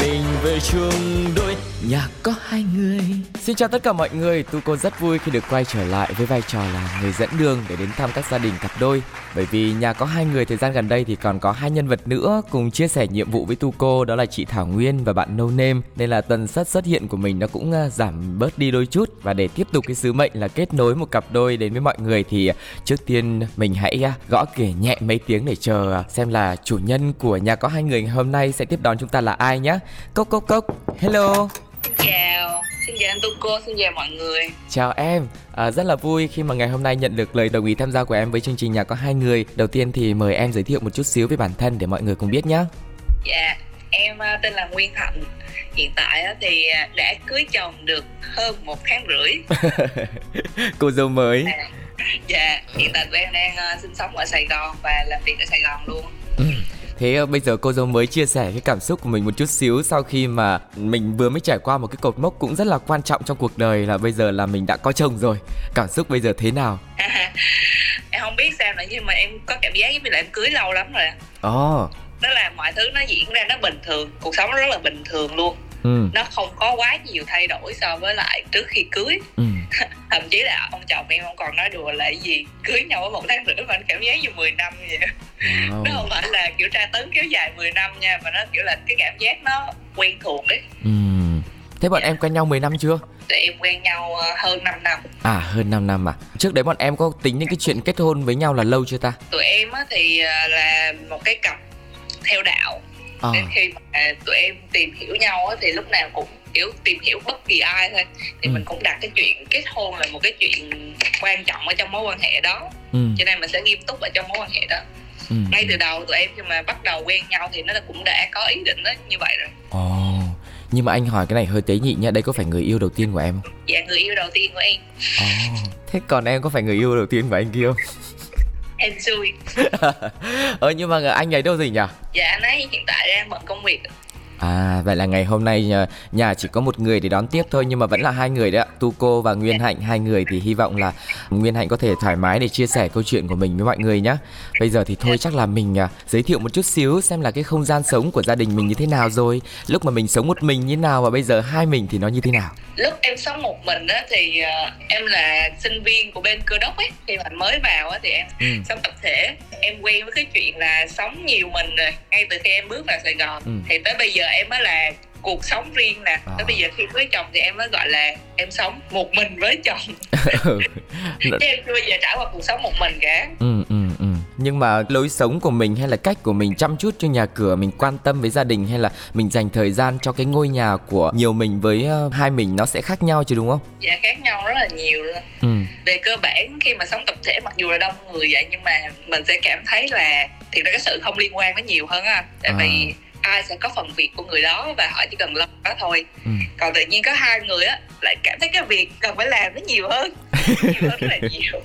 mình về chung đôi nhà có hai người. Xin chào tất cả mọi người, tu cô rất vui khi được quay trở lại với vai trò là người dẫn đường để đến thăm các gia đình cặp đôi. Bởi vì nhà có hai người thời gian gần đây thì còn có hai nhân vật nữa cùng chia sẻ nhiệm vụ với tu cô đó là chị Thảo Nguyên và bạn No Name nên là tần suất xuất hiện của mình nó cũng à, giảm bớt đi đôi chút và để tiếp tục cái sứ mệnh là kết nối một cặp đôi đến với mọi người thì à, trước tiên mình hãy à, gõ kể nhẹ mấy tiếng để chờ xem là chủ nhân của nhà có hai người ngày hôm nay sẽ tiếp đón chúng ta là ai nhé. Cốc cốc cốc. Hello. Xin chào, xin chào anh Tuco, xin chào mọi người. Chào em, à, rất là vui khi mà ngày hôm nay nhận được lời đồng ý tham gia của em với chương trình Nhà có hai người. Đầu tiên thì mời em giới thiệu một chút xíu về bản thân để mọi người cùng biết nhé Dạ, em à, tên là Nguyên Hạnh Hiện tại thì à, đã cưới chồng được hơn một tháng rưỡi. Cô dâu mới. À, Dạ, hiện tại tụi em đang uh, sinh sống ở Sài Gòn và làm việc ở Sài Gòn luôn. Thế bây giờ cô dâu mới chia sẻ cái cảm xúc của mình một chút xíu sau khi mà mình vừa mới trải qua một cái cột mốc cũng rất là quan trọng trong cuộc đời là bây giờ là mình đã có chồng rồi. Cảm xúc bây giờ thế nào? em không biết sao nữa nhưng mà em có cảm giác giống như là em cưới lâu lắm rồi. Ồ. Oh. Đó là mọi thứ nó diễn ra nó bình thường, cuộc sống nó rất là bình thường luôn. Ừ. nó không có quá nhiều thay đổi so với lại trước khi cưới ừ. thậm chí là ông chồng em không còn nói đùa là gì cưới nhau ở một tháng rưỡi mà anh cảm giác như 10 năm vậy wow. nó không phải là kiểu tra tấn kéo dài 10 năm nha mà nó kiểu là cái cảm giác nó quen thuộc đấy ừ. thế bọn dạ. em quen nhau 10 năm chưa tụi em quen nhau ờ, hơn 5 năm À hơn 5 năm à Trước đấy bọn em có tính đến cái chuyện kết hôn với nhau là lâu chưa ta Tụi em thì ờ, là một cái cặp theo đạo à. đến khi mà tụi em tìm hiểu nhau thì lúc nào cũng kiểu tìm hiểu bất kỳ ai thôi thì ừ. mình cũng đặt cái chuyện kết hôn là một cái chuyện quan trọng ở trong mối quan hệ đó ừ. cho nên mình sẽ nghiêm túc ở trong mối quan hệ đó ừ. ngay từ đầu tụi em khi mà bắt đầu quen nhau thì nó cũng đã có ý định đó như vậy rồi oh. nhưng mà anh hỏi cái này hơi tế nhị nha đây có phải người yêu đầu tiên của em không dạ người yêu đầu tiên của em oh. thế còn em có phải người yêu đầu tiên của anh kia không em xui. Ờ nhưng mà anh ấy đâu gì nhỉ? Dạ anh ấy hiện tại đang bận công việc À vậy là ngày hôm nay nhà, nhà chỉ có một người để đón tiếp thôi nhưng mà vẫn là hai người đấy ạ. Tu cô và Nguyên Hạnh hai người thì hy vọng là Nguyên Hạnh có thể thoải mái để chia sẻ câu chuyện của mình với mọi người nhé. Bây giờ thì thôi chắc là mình uh, giới thiệu một chút xíu xem là cái không gian sống của gia đình mình như thế nào rồi. Lúc mà mình sống một mình như thế nào và bây giờ hai mình thì nó như thế nào. Lúc em sống một mình á thì uh, em là sinh viên của bên cơ đốc ấy khi mà mới vào á thì em ừ. sống tập thể em quen với cái chuyện là sống nhiều mình rồi ngay từ khi em bước vào Sài Gòn ừ. thì tới bây giờ em mới là cuộc sống riêng nè à. tới bây giờ khi với chồng thì em mới gọi là em sống một mình với chồng ừ. chứ em chưa bao giờ trải qua cuộc sống một mình cả ừ, ừ, ừ nhưng mà lối sống của mình hay là cách của mình chăm chút cho nhà cửa mình quan tâm với gia đình hay là mình dành thời gian cho cái ngôi nhà của nhiều mình với uh, hai mình nó sẽ khác nhau chứ đúng không dạ khác nhau rất là nhiều luôn ừ. về cơ bản khi mà sống tập thể mặc dù là đông người vậy nhưng mà mình sẽ cảm thấy là thì nó cái sự không liên quan nó nhiều hơn á tại à. vì ai sẽ có phần việc của người đó và họ chỉ cần lo đó thôi. Ừ. còn tự nhiên có hai người á lại cảm thấy cái việc cần phải làm nó nhiều hơn. Nhiều hơn rất là nhiều.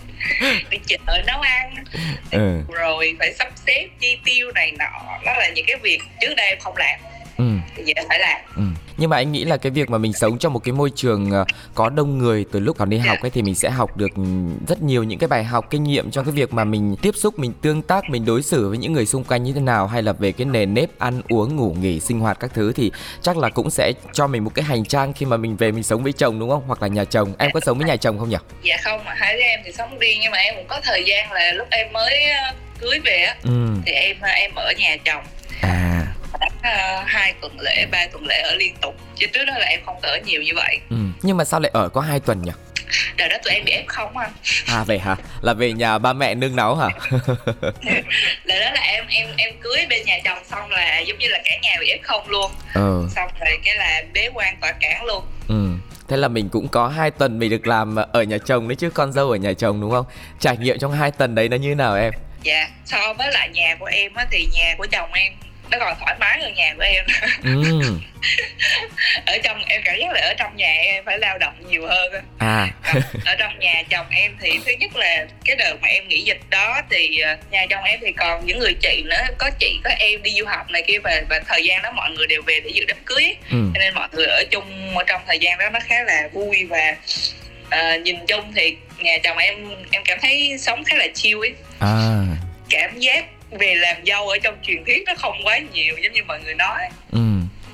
Đi chợ nấu ăn. Ừ. rồi phải sắp xếp chi tiêu này nọ. Đó là những cái việc trước đây em không làm. Ừ. thì giờ phải làm. Ừ nhưng mà anh nghĩ là cái việc mà mình sống trong một cái môi trường ờ, có đông người từ lúc còn đi học ấy thì mình sẽ học được rất nhiều những cái bài học kinh nghiệm trong cái việc mà mình tiếp xúc mình tương tác mình đối xử với những người xung quanh như thế nào hay là về cái nền nếp ăn uống ngủ nghỉ sinh hoạt các thứ thì chắc là cũng sẽ cho mình một cái hành trang khi mà mình về mình sống với chồng đúng không? Hoặc là nhà chồng. Em có sống với nhà chồng không nhỉ? Dạ không mà hai đứa em thì sống riêng nhưng mà em cũng có thời gian là lúc em mới ờ, cưới về á. Ừ. thì em ờ, em ở nhà chồng. À Ờ, hai tuần lễ ba tuần lễ ở liên tục. Chứ trước đó là em không ở nhiều như vậy. Ừ. nhưng mà sao lại ở có hai tuần nhỉ? Đợt đó tụi em bị f không anh? À vậy hả? Là về nhà ba mẹ nương nấu hả? Đợt đó là em em em cưới bên nhà chồng xong là giống như là cả nhà bị f không luôn. Ừ. xong rồi cái là bế quan tỏa cản luôn. Ừ. Thế là mình cũng có hai tuần mình được làm ở nhà chồng đấy chứ con dâu ở nhà chồng đúng không? Trải nghiệm trong hai tuần đấy nó như nào em? Dạ, so với lại nhà của em á thì nhà của chồng em nó còn thoải mái hơn nhà của em ừ. ở trong em cảm giác là ở trong nhà em phải lao động nhiều hơn à ở trong nhà chồng em thì thứ nhất là cái đợt mà em nghỉ dịch đó thì ờ, nhà chồng em thì còn những người chị nữa có chị có em đi du học này kia và và thời gian đó mọi người đều về để dự đám cưới ừ. cho nên mọi người ở chung trong thời gian đó nó khá là vui và uh, nhìn chung thì nhà chồng em em cảm thấy sống khá là chill ấy à. cảm giác về làm dâu ở trong truyền thuyết nó không quá nhiều giống như mọi người nói. Ừ.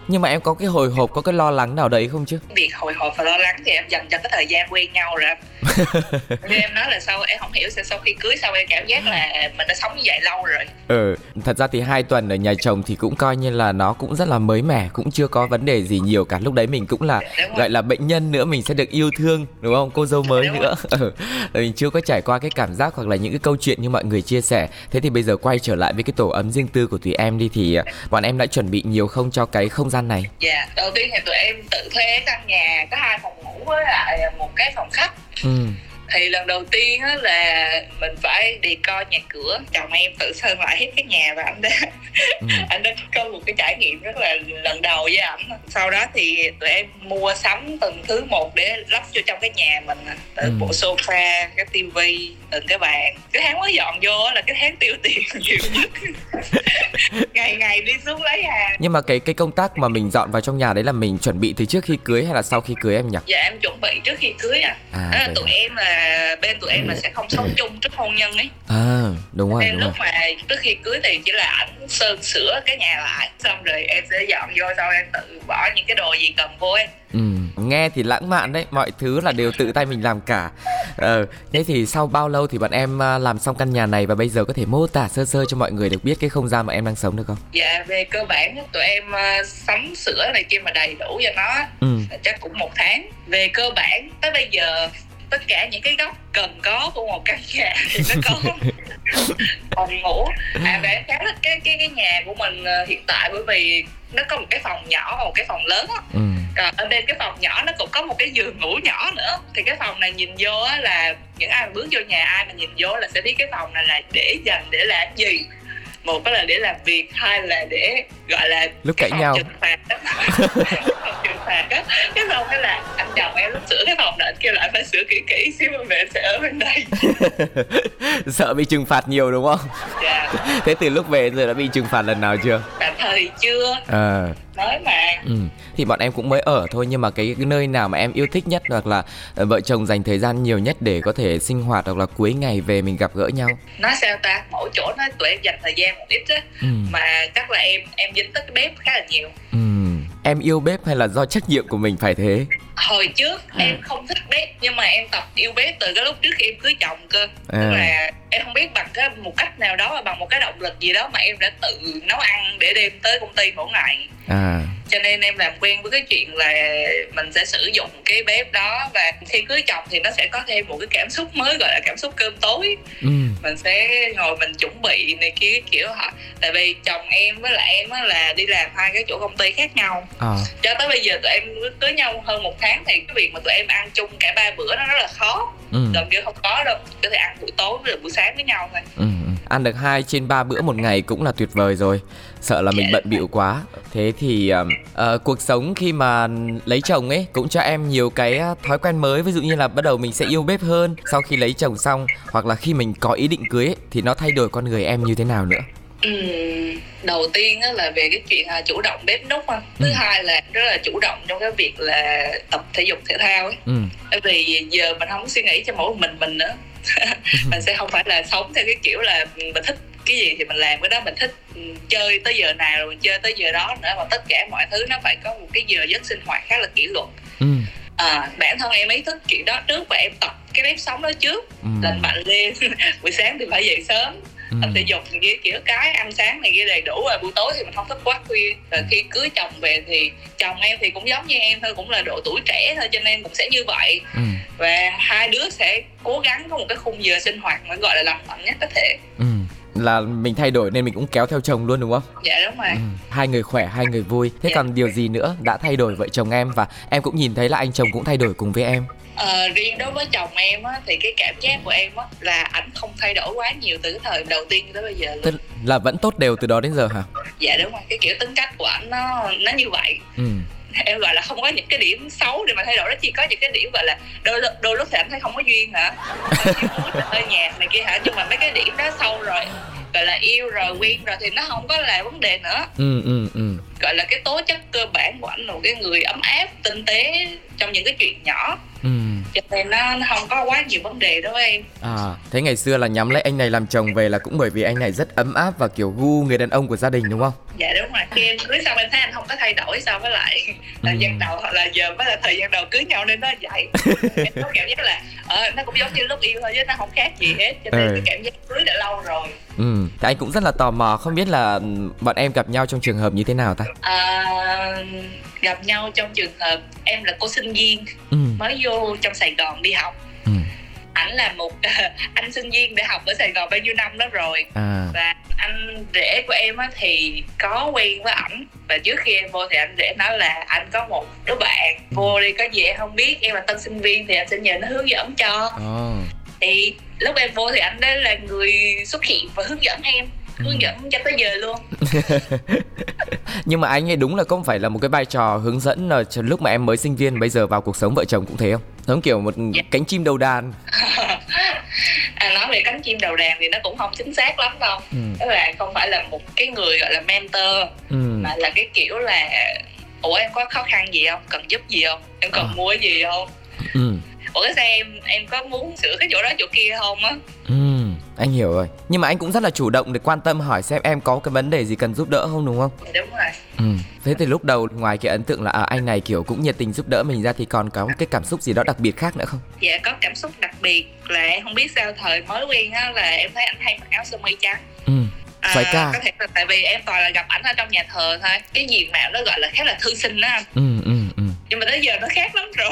Nhưng mà em có cái hồi hộp có cái lo lắng nào đấy không chứ? Việc hồi hộp và lo lắng thì em dành cho cái thời gian quen nhau rồi em nói là sau em không hiểu sao sau khi cưới sau em cảm giác là mình đã sống như vậy lâu rồi. Ừ thật ra thì hai tuần ở nhà chồng thì cũng coi như là nó cũng rất là mới mẻ cũng chưa có vấn đề gì nhiều cả. Lúc đấy mình cũng là gọi là bệnh nhân nữa mình sẽ được yêu thương đúng không? Cô dâu mới đúng nữa. ừ. mình chưa có trải qua cái cảm giác hoặc là những cái câu chuyện như mọi người chia sẻ. Thế thì bây giờ quay trở lại với cái tổ ấm riêng tư của tụi em đi thì à, bọn em đã chuẩn bị nhiều không cho cái không gian này? Dạ đầu tiên thì tụi em tự thuê căn nhà có hai phòng ngủ với lại một cái phòng khách ừ thì lần đầu tiên á là mình phải đi coi nhà cửa. Chồng em tự sơn lại hết cái nhà và anh đã ừ. anh đã có một cái trải nghiệm rất là lần đầu với ảnh. Sau đó thì tụi em mua sắm từng thứ một để lắp cho trong cái nhà mình từ ừ. bộ sofa cái tivi từng cái bàn. Cái tháng mới dọn vô là cái tháng tiêu tiền nhiều nhất. Ngày ngày đi xuống lấy hàng. Nhưng mà cái cái công tác mà mình dọn vào trong nhà đấy là mình chuẩn bị từ trước khi cưới hay là sau khi cưới em nhỉ? Dạ em chuẩn bị trước khi cưới à, à tụi em là bên tụi em là sẽ không sống chung trước hôn nhân ấy. À đúng rồi nên đúng lúc rồi. mà trước khi cưới thì chỉ là ảnh sơn sửa cái nhà lại xong rồi em sẽ dọn vô sau em tự bỏ những cái đồ gì cần vô em. Ừ nghe thì lãng mạn đấy mọi thứ là đều tự tay mình làm cả. Ờ thế thì sau bao lâu thì bọn em à, làm xong căn nhà này và bây giờ có thể mô tả sơ sơ cho mọi người được biết cái không gian mà em đang sống được không? Dạ về cơ bản tụi em uh, sắm sửa này kia mà đầy đủ cho nó ừ. chắc cũng một tháng. Về cơ bản tới bây giờ tất cả những cái góc cần có của một căn nhà thì nó có phòng ngủ. À và em khá thích cái cái cái nhà của mình uh, hiện tại bởi vì nó có một cái phòng nhỏ và một cái phòng lớn á. Ừ. còn ở bên cái phòng nhỏ nó cũng có một cái giường ngủ nhỏ nữa. Thì cái phòng này nhìn vô á là những ai mà bước vô nhà ai mà nhìn vô là sẽ biết cái phòng này là để dành để làm gì một là để làm việc hai là để gọi là lúc cãi nhau. trừng phạt đó trừng phạt á. Cái xong cái là anh chồng em lúc sửa cái phòng đó anh kêu là anh phải sửa kỹ kỹ xíu mà mẹ sẽ ở bên đây. Sợ bị trừng phạt nhiều đúng không? Dạ. Thế từ lúc về giờ đã bị trừng phạt lần nào chưa? Tạm thời chưa. À mới mà ừ. thì bọn em cũng mới ở thôi nhưng mà cái, cái nơi nào mà em yêu thích nhất hoặc là uh, vợ chồng dành thời gian nhiều nhất để có thể sinh hoạt hoặc là cuối ngày về mình gặp gỡ nhau nói sao ta mỗi chỗ nó tụi em dành thời gian một ít á ừ. mà chắc là em em dính tới cái bếp khá là nhiều ừ. em yêu bếp hay là do trách nhiệm của mình phải thế hồi trước à. em không thích bếp nhưng mà em tập yêu bếp từ cái lúc trước khi em cưới chồng cơ à. tức là em không biết bằng cái một cách nào đó và bằng một cái động lực gì đó mà em đã tự nấu ăn để đem tới công ty mỗi ngày à cho nên em làm quen với cái chuyện là mình sẽ sử dụng cái bếp đó và khi cưới chồng thì nó sẽ có thêm một cái cảm xúc mới gọi là cảm xúc cơm tối ừ. mình sẽ ngồi mình chuẩn bị này kia kiểu hả tại vì chồng em với lại em á là đi làm hai cái chỗ công ty khác nhau à. cho tới bây giờ tụi em cưới nhau hơn một tháng thì cái việc mà tụi em ăn chung cả ba bữa nó rất là khó. Ừ. gần như không có đâu có thể ăn buổi tối với buổi sáng với nhau thôi. Ừ ăn được hai trên ba bữa một ngày cũng là tuyệt vời rồi. Sợ là mình bận bịu quá. Thế thì uh, cuộc sống khi mà lấy chồng ấy cũng cho em nhiều cái thói quen mới. Ví dụ như là bắt đầu mình sẽ yêu bếp hơn sau khi lấy chồng xong hoặc là khi mình có ý định cưới ấy, thì nó thay đổi con người em như thế nào nữa Ừ, đầu tiên á, là về cái chuyện à, chủ động bếp núc anh thứ ừ. hai là rất là chủ động trong cái việc là tập thể dục thể thao ấy ừ. bởi vì giờ mình không suy nghĩ cho mỗi mình mình nữa mình sẽ không phải là sống theo cái kiểu là mình thích cái gì thì mình làm cái đó mình thích chơi tới giờ nào rồi mình chơi tới giờ đó nữa mà tất cả mọi thứ nó phải có một cái giờ giấc sinh hoạt khá là kỷ luật ừ. à, bản thân em ý thức chuyện đó trước và em tập cái nếp sống đó trước ừ. lành mạnh lên buổi sáng thì phải dậy sớm ừ. tập thể dục này kiểu cái ăn sáng này kia đầy đủ rồi buổi tối thì mình không thức quá khuya rồi khi cưới chồng về thì chồng em thì cũng giống như em thôi cũng là độ tuổi trẻ thôi cho nên cũng sẽ như vậy ừ. và hai đứa sẽ cố gắng có một cái khung giờ sinh hoạt mà gọi là lành mạnh nhất có thể ừ là mình thay đổi nên mình cũng kéo theo chồng luôn đúng không? Dạ đúng rồi. Ừ. Hai người khỏe, hai người vui. Thế dạ. còn điều gì nữa đã thay đổi vợ chồng em và em cũng nhìn thấy là anh chồng cũng thay đổi cùng với em? Ờ, riêng đối với chồng em á, thì cái cảm giác của em á, là ảnh không thay đổi quá nhiều từ cái thời đầu tiên tới bây giờ luôn. Tức là vẫn tốt đều từ đó đến giờ hả? Dạ đúng rồi, cái kiểu tính cách của ảnh nó nó như vậy. Ừ. Em gọi là không có những cái điểm xấu để mà thay đổi nó chỉ có những cái điểm gọi là đôi đôi lúc thì anh thấy không có duyên hả, hơi nhạt này kia hả, nhưng mà mấy cái điểm đó sâu rồi gọi là yêu rồi quen rồi thì nó không có là vấn đề nữa ừ ừ ừ gọi là cái tố chất cơ bản của anh là một cái người ấm áp tinh tế trong những cái chuyện nhỏ ừ cho nên nó, nó không có quá nhiều vấn đề đâu em. À thế ngày xưa là nhắm lấy anh này làm chồng về là cũng bởi vì anh này rất ấm áp và kiểu gu người đàn ông của gia đình đúng không? Dạ đúng rồi khi em cưới xong em thấy anh không có thay đổi so với lại thời gian đầu hoặc là giờ mới là thời gian đầu cưới nhau nên nó vậy em có cảm giác là ờ nó cũng giống như lúc yêu thôi chứ nó không khác gì hết cho nên ừ. cái cảm giác cưới đã lâu rồi ừ thì anh cũng rất là tò mò không biết là bọn em gặp nhau trong trường hợp như thế nào ta à, gặp nhau trong trường hợp em là cô sinh viên ừ. mới vô trong Sài Gòn đi học ừ. Ảnh là một anh sinh viên để học ở Sài Gòn bao nhiêu năm đó rồi à. và anh rể của em á thì có quen với ảnh và trước khi em vô thì anh rể nói là anh có một đứa bạn vô đi có gì em không biết em là tân sinh viên thì anh sẽ nhờ nó hướng dẫn cho oh. thì lúc em vô thì anh đấy là người xuất hiện và hướng dẫn em hướng dẫn cho tới giờ luôn nhưng mà anh ấy đúng là không phải là một cái vai trò hướng dẫn là lúc mà em mới sinh viên bây giờ vào cuộc sống vợ chồng cũng thế không giống kiểu một yeah. Dạ. cánh chim đầu đàn à, nói về cánh chim đầu đàn thì nó cũng không chính xác lắm đâu ừ. tức là không phải là một cái người gọi là mentor ừ. mà là cái kiểu là ủa em có khó khăn gì không cần giúp gì không em cần à. mua gì không ừ. ủa cái xe em em có muốn sửa cái chỗ đó chỗ kia không á ừ anh hiểu rồi. Nhưng mà anh cũng rất là chủ động để quan tâm hỏi xem em có cái vấn đề gì cần giúp đỡ không đúng không? Đúng rồi. Ừ. Thế thì lúc đầu ngoài cái ấn tượng là à, anh này kiểu cũng nhiệt tình giúp đỡ mình ra thì còn có cái cảm xúc gì đó đặc biệt khác nữa không? Dạ có cảm xúc đặc biệt là em không biết sao thời mới quen á là em thấy anh hay mặc áo sơ mi trắng. Ừ. À, ca. có thể là tại vì em toàn là gặp ảnh ở trong nhà thờ thôi. Cái diện mạo nó gọi là khá là thư sinh á ừ ừ ừ nhưng mà tới giờ nó khác lắm rồi.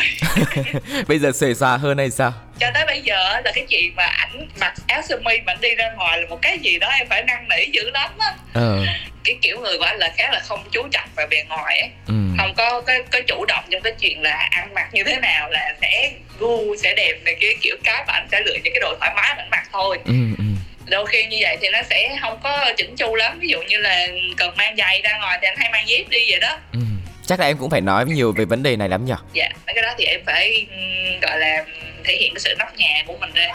Bây giờ xuề xòa hơn hay sao? Cho tới bây giờ là cái chuyện mà ảnh mặc áo sơ mi mà đi ra ngoài là một cái gì đó em phải năn nỉ dữ lắm á. Ờ. cái kiểu người của anh là khá là không chú trọng vào bề ngoài ấy ừ. không có có có chủ động trong cái chuyện là ăn mặc như thế nào là sẽ gu sẽ đẹp này cái kiểu cái mà anh sẽ lựa những cái đồ thoải mái mà anh mặc thôi. Ừ, ừ. Đôi khi như vậy thì nó sẽ không có chỉnh chu lắm. Ví dụ như là cần mang giày ra ngoài thì anh hay mang dép đi vậy đó. Ừ chắc là em cũng phải nói nhiều về vấn đề này lắm nhỉ? Dạ mấy cái đó thì em phải gọi là thể hiện cái sự nóc nhà của mình ra.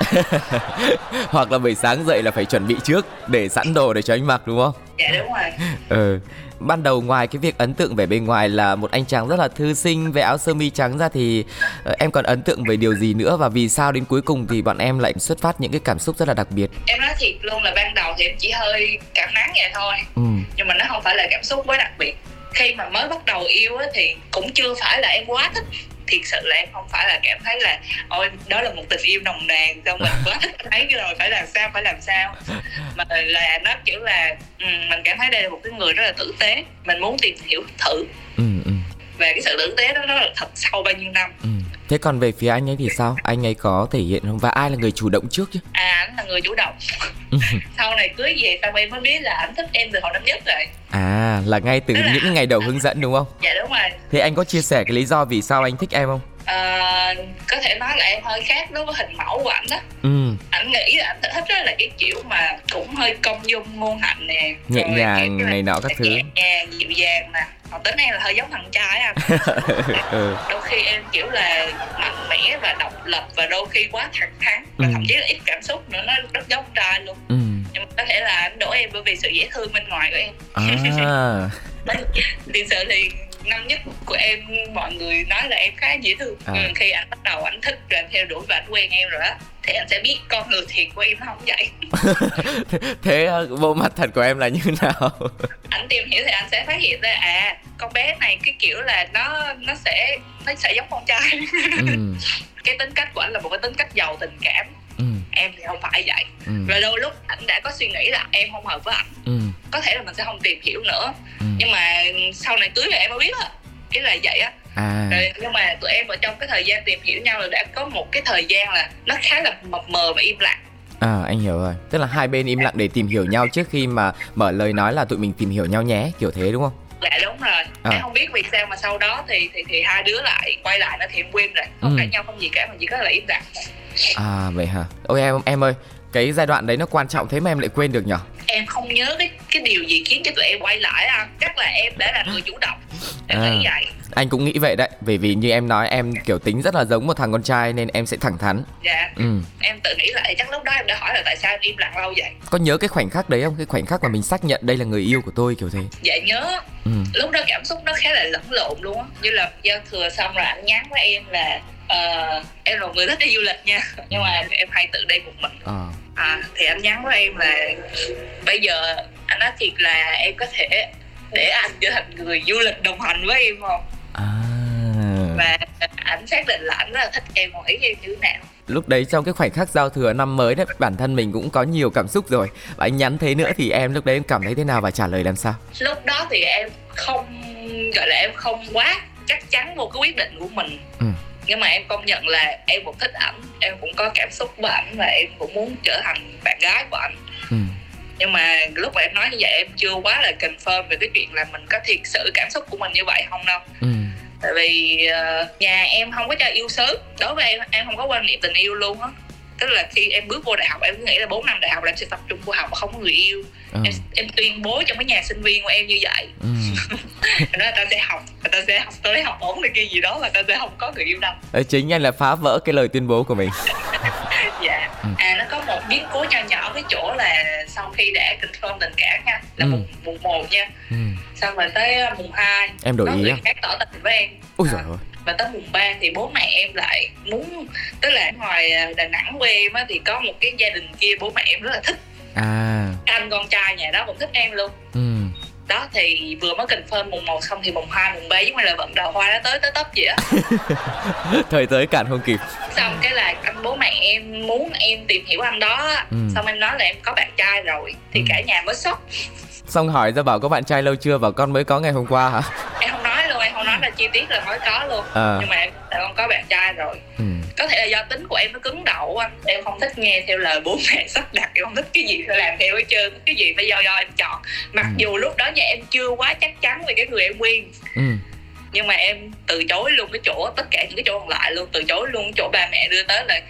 Hoặc là buổi sáng dậy là phải chuẩn bị trước để sẵn đồ để cho anh mặc đúng không? Dạ đúng rồi. Ừ. Ban đầu ngoài cái việc ấn tượng về bên ngoài là một anh chàng rất là thư sinh về áo sơ mi trắng ra thì uh, em còn ấn tượng về điều gì nữa? Và vì sao đến cuối cùng thì bọn em lại xuất phát những cái cảm xúc rất là đặc biệt? Em nói thiệt luôn là ban đầu thì em chỉ hơi cảm nắng vậy thôi. Ừ. nhưng mà nó không phải là cảm xúc quá đặc biệt khi mà mới bắt đầu yêu á, thì cũng chưa phải là em quá thích thiệt sự là em không phải là cảm thấy là ôi đó là một tình yêu nồng nàn xong mình quá thích thấy rồi phải làm sao phải làm sao mà là nó kiểu là mình cảm thấy đây là một cái người rất là tử tế mình muốn tìm hiểu thử ừ, ừ. Về cái sự tử tế đó nó là thật sâu bao nhiêu năm ừ. Thế còn về phía anh ấy thì sao? Anh ấy có thể hiện không? Và ai là người chủ động trước chứ? À, anh là người chủ động Sau này cưới về xong em mới biết là anh thích em từ hồi năm nhất rồi À, là ngay từ là những ngày đầu hướng dẫn đúng không? Dạ đúng rồi Thế anh có chia sẻ cái lý do vì sao anh thích em không? À, có thể nói là em hơi khác đối với hình mẫu của anh đó ừ. anh nghĩ là anh thích đó là cái kiểu mà cũng hơi công dung ngôn hạnh nè nhẹ nhàng này nọ các thứ nhẹ nhàng dịu dàng nè tính em là hơi giống thằng trai anh ừ. đôi khi em kiểu là mạnh mẽ và độc lập và đôi khi quá thẳng thắn và ừ. thậm chí là ít cảm xúc nữa nó rất giống trai luôn ừ. nhưng mà có thể là anh đổ em bởi vì sự dễ thương bên ngoài của em à. thực sự thì năm nhất của em mọi người nói là em khá dễ thương à. Khi anh bắt đầu anh thích rồi anh theo đuổi và anh quen em rồi á thì anh sẽ biết con người thiệt của em không vậy thế uh, bộ mặt thật của em là như nào anh tìm hiểu thì anh sẽ phát hiện ra à con bé này cái kiểu là nó nó sẽ nó sẽ giống con trai ừ. cái tính cách của anh là một cái tính cách giàu tình cảm ừ. em thì không phải vậy ừ. và đôi lúc anh đã có suy nghĩ là em không hợp với anh ừ. có thể là mình sẽ không tìm hiểu nữa ừ. nhưng mà sau này cưới thì em mới biết á cái là vậy á à. rồi nhưng mà tụi em ở trong cái thời gian tìm hiểu nhau là đã có một cái thời gian là nó khá là mập mờ và im lặng À anh hiểu rồi Tức là hai bên im lặng để tìm hiểu nhau trước khi mà mở lời nói là tụi mình tìm hiểu nhau nhé Kiểu thế đúng không? dạ đúng rồi à. em không biết vì sao mà sau đó thì thì thì hai đứa lại quay lại nó thì em quên rồi không ừ. cãi nhau không gì cả mà chỉ có là im lặng à vậy hả ôi em em ơi cái giai đoạn đấy nó quan trọng thế mà em lại quên được nhở em không nhớ cái cái điều gì khiến cho tụi em quay lại à chắc là em đã là người chủ động. Em à. nghĩ vậy anh cũng nghĩ vậy đấy bởi vì như em nói em kiểu tính rất là giống một thằng con trai nên em sẽ thẳng thắn. Dạ. Ừ. em tự nghĩ lại chắc lúc đó em đã hỏi là tại sao em im lặng lâu vậy? Có nhớ cái khoảnh khắc đấy không? Cái khoảnh khắc mà mình xác nhận đây là người yêu của tôi kiểu thế. Dạ nhớ. Ừ. lúc đó cảm xúc nó khá là lẫn lộn luôn á. Như là giao thừa xong rồi anh nhắn với em là uh, em là một người thích đi du lịch nha. Nhưng mà em hay tự đi một mình. À. à thì anh nhắn với em là bây giờ anh nói thiệt là em có thể để anh trở thành người du lịch đồng hành với em không à. và anh xác định là anh rất là thích em còn ý em như thế nào? Lúc đấy trong cái khoảnh khắc giao thừa năm mới đấy bản thân mình cũng có nhiều cảm xúc rồi. Và anh nhắn thế nữa thì em lúc đấy em cảm thấy thế nào và trả lời làm sao? Lúc đó thì em không gọi là em không quá chắc chắn vô cái quyết định của mình. Ừ. Nhưng mà em công nhận là em cũng thích ảnh em cũng có cảm xúc với ảnh và em cũng muốn trở thành bạn gái của ảnh. Ừ. nhưng mà lúc mà em nói như vậy em chưa quá là confirm về cái chuyện là mình có thiệt sự cảm xúc của mình như vậy không đâu. Ừ. tại vì uh, nhà em không có cho yêu sớm đối với em em không có quan niệm tình yêu luôn á tức là khi em bước vô đại học em cứ nghĩ là 4 năm đại học là em sẽ tập trung vào học mà không có người yêu ừ. em, em tuyên bố trong cái nhà sinh viên của em như vậy ừ. nói ta sẽ học người ta sẽ học tới học ổn này kia gì đó mà ta sẽ không có người yêu đâu Đấy, chính anh là phá vỡ cái lời tuyên bố của mình dạ ừ. à nó có một biến cố nhỏ nhỏ cái chỗ là sau khi đã confirm tình cảm nha là ừ. mùng mùng một nha ừ. Xong rồi tới ờ, mùng hai. Em đổi ý á khác tỏ tình với em. Ôi giời ơi. Và tới mùng 3 thì bố mẹ em lại muốn tức là ngoài ờ, Đà Nẵng của em á thì có một cái gia đình kia bố mẹ em rất là thích. À. Anh con trai nhà đó cũng thích em luôn. Ừ. Đó thì vừa mới confirm mùng 1 xong thì mùng 2, mùng 3 giống như là vận đầu hoa nó tới tới tấp vậy á. Thời tới cản không kịp. Xong cái là anh bố mẹ em muốn em tìm hiểu anh đó ừ. xong em nói là em có bạn trai rồi thì ừ. cả nhà mới sốc xong hỏi ra bảo có bạn trai lâu chưa bảo con mới có ngày hôm qua hả em không nói luôn em không nói là chi tiết là mới có luôn à. nhưng mà em là con có bạn trai rồi ừ có thể là do tính của em nó cứng đầu anh em không thích nghe theo lời bố mẹ sắp đặt em không thích cái gì phải làm theo hết trơn cái gì phải do do em chọn mặc ừ. dù lúc đó nhà em chưa quá chắc chắn về cái người em quen ừ. Nhưng mà em từ chối luôn cái chỗ tất cả những cái chỗ còn lại luôn từ chối luôn chỗ ba mẹ đưa tới là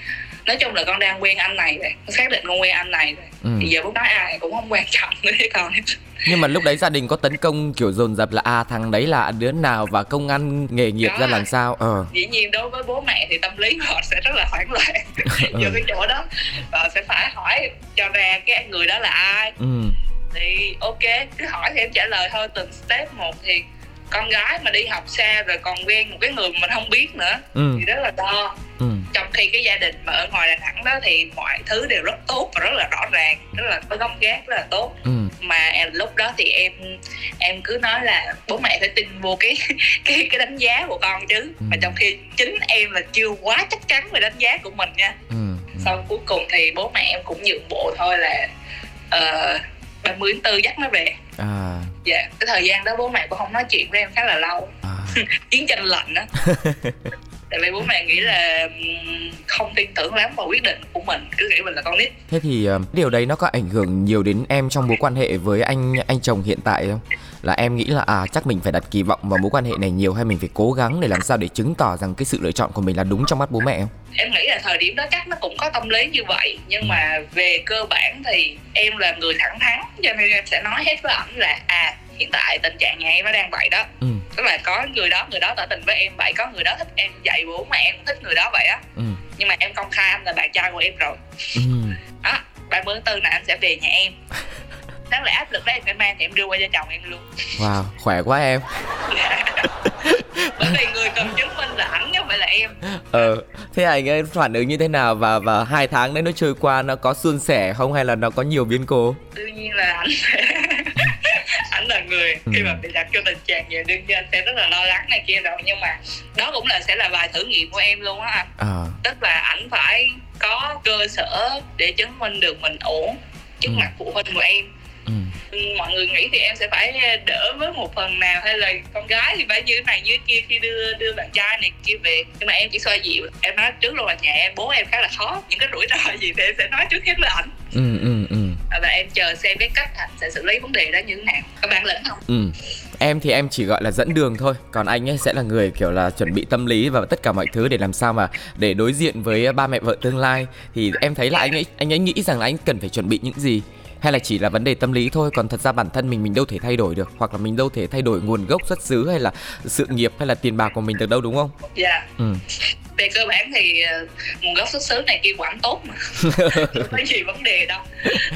nói chung là con đang quen anh này rồi xác định con quen anh này rồi. Ừ. thì giờ bố nói ai cũng không quan trọng nữa con. Nhưng mà lúc đấy gia đình có tấn công kiểu dồn dập là à thằng đấy là đứa nào và công ăn nghề nghiệp Đó ra làm sao? Ờ. Dĩ nhiên đối với bố mẹ thì tâm lý họ sẽ rất là hoảng loạn ừ. cái chỗ đó. Và sẽ phải hỏi cho ra cái người đó là ai. Ừ. thì ok cứ hỏi thì em trả lời thôi từng step một thì con gái mà đi học xa rồi còn quen một cái người mà mình không biết nữa ừ. thì rất là đo ừ. trong khi cái gia đình mà ở ngoài đà nẵng đó thì mọi thứ đều rất tốt và rất là rõ ràng rất là có góc gác rất là tốt ừ. mà lúc đó thì em em cứ nói là bố mẹ phải tin vô cái cái cái đánh giá của con chứ ừ. mà trong khi chính em là chưa quá chắc chắn về đánh giá của mình nha ừ. Ừ. sau cuối cùng thì bố mẹ em cũng nhượng bộ thôi là uh, 30 tháng 4 dắt nó về. À. dạ cái thời gian đó bố mẹ cũng không nói chuyện với em khá là lâu. À. chiến tranh lạnh á. Tại vì bố mẹ nghĩ là không tin tưởng lắm vào quyết định của mình cứ nghĩ mình là con nít. Thế thì uh, điều đấy nó có ảnh hưởng nhiều đến em trong mối quan hệ với anh anh chồng hiện tại không là em nghĩ là à chắc mình phải đặt kỳ vọng vào mối quan hệ này nhiều hay mình phải cố gắng để làm sao để chứng tỏ rằng cái sự lựa chọn của mình là đúng trong mắt bố mẹ không em nghĩ là thời điểm đó chắc nó cũng có tâm lý như vậy nhưng mà về cơ bản thì em là người thẳng thắn cho nên em sẽ nói hết với ảnh là à hiện tại tình trạng nhà em nó đang vậy đó ừ. tức là có người đó người đó tỏ tình với em vậy có người đó thích em vậy bố mẹ em thích người đó vậy á ừ. nhưng mà em công khai anh là bạn trai của em rồi ừ. đó ba tháng tư là anh sẽ về nhà em đáng lẽ áp lực đó em phải mang thì em đưa qua cho chồng em luôn wow khỏe quá em bởi vì người cần chứng minh là ảnh chứ không phải là em ờ thế anh ấy phản ứng như thế nào và và hai tháng đấy nó trôi qua nó có suôn sẻ không hay là nó có nhiều biến cố đương nhiên là ảnh ảnh là người khi mà ừ. bị đặt cho tình trạng vậy đương nhiên sẽ rất là lo lắng này kia rồi nhưng mà đó cũng là sẽ là vài thử nghiệm của em luôn á anh à. tức là ảnh phải có cơ sở để chứng minh được mình ổn trước ừ. mặt phụ huynh của em ừ. mọi người nghĩ thì em sẽ phải đỡ với một phần nào hay là con gái thì phải như này như kia khi đưa đưa bạn trai này kia về. Nhưng mà em chỉ xoa dịu em nói trước luôn là nhà em bố em khá là khó những cái rủi ro gì thì em sẽ nói trước hết với ảnh. Ừ, ừ, ừ. và em chờ xem cái cách anh sẽ xử lý vấn đề đó như thế nào. Có bản lĩnh không? Ừ. Em thì em chỉ gọi là dẫn đường thôi. Còn anh ấy sẽ là người kiểu là chuẩn bị tâm lý và tất cả mọi thứ để làm sao mà để đối diện với ba mẹ vợ tương lai. Thì em thấy là anh ấy anh ấy nghĩ rằng là anh cần phải chuẩn bị những gì hay là chỉ là vấn đề tâm lý thôi còn thật ra bản thân mình mình đâu thể thay đổi được hoặc là mình đâu thể thay đổi nguồn gốc xuất xứ hay là sự nghiệp hay là tiền bạc của mình được đâu đúng không? Dạ. Yeah. Ừ về cơ bản thì uh, nguồn gốc xuất xứ này kia quản tốt mà không có gì vấn đề đâu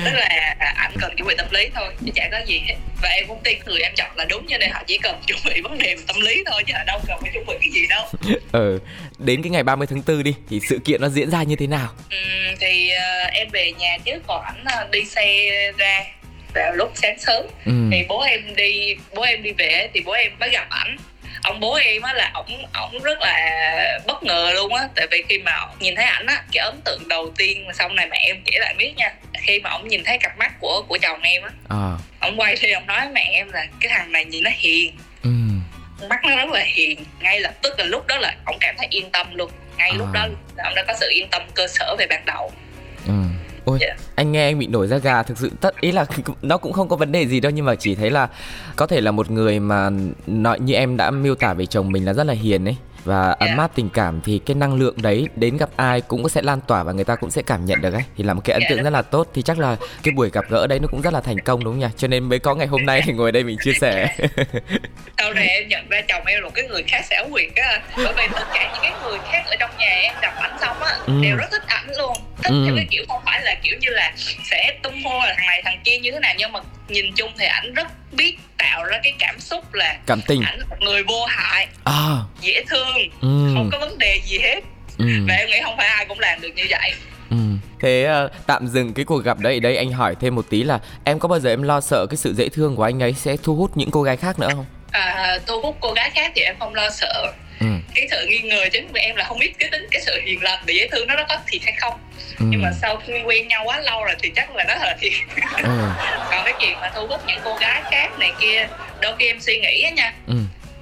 tức là ảnh cần chuẩn bị tâm lý thôi chứ chả có gì hết và em cũng tin người em chọn là đúng cho nên họ chỉ cần chuẩn bị vấn đề về tâm lý thôi chứ họ đâu cần phải chuẩn bị cái gì đâu ừ đến cái ngày 30 tháng 4 đi thì sự kiện nó diễn ra như thế nào ừ, thì uh, em về nhà trước còn ảnh uh, đi xe ra vào lúc sáng sớm. Ừ. thì bố em đi bố em đi về thì bố em mới gặp ảnh. Ông bố em á là ổng ổng rất là bất ngờ luôn á. Tại vì khi mà nhìn thấy ảnh á cái ấn tượng đầu tiên mà sau này mẹ em kể lại biết nha. Khi mà ổng nhìn thấy cặp mắt của của chồng em á à. ổng quay thì ổng nói mẹ em là cái thằng này nhìn nó hiền. Ừ. mắt nó rất là hiền. Ngay lập tức là lúc đó là ổng cảm thấy yên tâm luôn. Ngay à. lúc đó là ổng đã có sự yên tâm cơ sở về ban đầu. Ừ Ôi, yeah. Dạ. anh nghe anh bị nổi da gà thực sự tất ý là nó cũng không có vấn đề gì đâu nhưng mà chỉ thấy là có thể là một người mà nói như em đã miêu tả về chồng mình là rất là hiền ấy và yeah. ấm áp tình cảm thì cái năng lượng đấy đến gặp ai cũng sẽ lan tỏa và người ta cũng sẽ cảm nhận được ấy thì là một cái ấn yeah. tượng rất là tốt thì chắc là cái buổi gặp gỡ đấy nó cũng rất là thành công đúng không nhỉ cho nên mới có ngày hôm nay thì ngồi đây mình chia sẻ sau này em nhận ra chồng em là một cái người khác xảo quyệt á bởi vì tất cả những cái người khác ở trong nhà em gặp ảnh xong á ừ. đều rất thích ảnh luôn thích ừ. theo cái kiểu phải là kiểu như là sẽ tung hô là thằng này thằng kia như thế nào nhưng mà nhìn chung thì ảnh rất biết tạo ra cái cảm xúc là cảm tình ảnh là một người vô hại à. dễ thương ừ. không có vấn đề gì hết ừ. và em nghĩ không phải ai cũng làm được như vậy ừ. Thế uh, tạm dừng cái cuộc gặp đấy đây anh hỏi thêm một tí là em có bao giờ em lo sợ cái sự dễ thương của anh ấy sẽ thu hút những cô gái khác nữa không? À, thu hút cô gái khác thì em không lo sợ ừ. cái sự nghi ngờ chính của em là không biết cái tính cái sự hiền lành và dễ thương nó nó có thiệt hay không ừ. nhưng mà sau khi quen nhau quá lâu rồi thì chắc là nó là thiệt ừ. còn cái chuyện mà thu hút những cô gái khác này kia đôi khi em suy nghĩ á nha ừ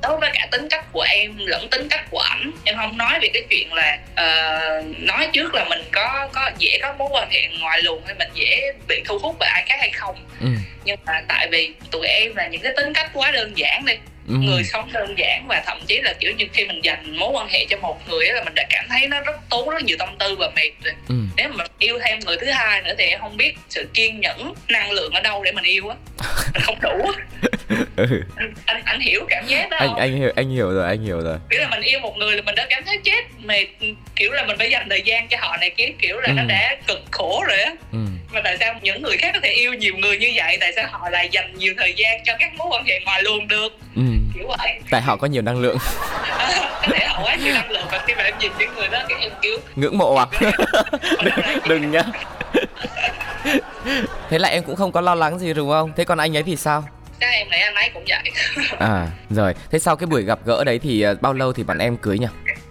đối với cả tính cách của em lẫn tính cách của ảnh em không nói về cái chuyện là uh, nói trước là mình có có dễ có mối quan hệ ngoài luồng hay mình dễ bị thu hút bởi ai khác hay không ừ. nhưng mà tại vì tụi em là những cái tính cách quá đơn giản đi ừ. người sống đơn giản và thậm chí là kiểu như khi mình dành mối quan hệ cho một người là mình đã cảm thấy nó rất tốn rất nhiều tâm tư và mệt rồi ừ. nếu mà yêu thêm người thứ hai nữa thì em không biết sự kiên nhẫn năng lượng ở đâu để mình yêu á mình không đủ ừ. anh, anh hiểu cảm giác đó anh không? anh hiểu anh hiểu rồi anh hiểu rồi kiểu là mình yêu một người là mình đã cảm thấy chết mệt kiểu là mình phải dành thời gian cho họ này kiểu kiểu là ừ. nó đã cực khổ rồi á ừ. mà tại sao những người khác có thể yêu nhiều người như vậy tại sao họ lại dành nhiều thời gian cho các mối quan hệ ngoài luôn được ừ kiểu vậy. Tại họ có nhiều năng lượng. Có thể họ quá nhiều năng lượng và khi mà em nhìn những người đó cái em kiểu ngưỡng mộ à? Đừng, đừng nhá. Thế là em cũng không có lo lắng gì đúng không? Thế còn anh ấy thì sao? Chắc em thấy anh ấy cũng vậy. À rồi. Thế sau cái buổi gặp gỡ đấy thì ờ, bao lâu thì bạn em cưới nhỉ?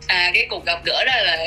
À cái cuộc gặp gỡ đó là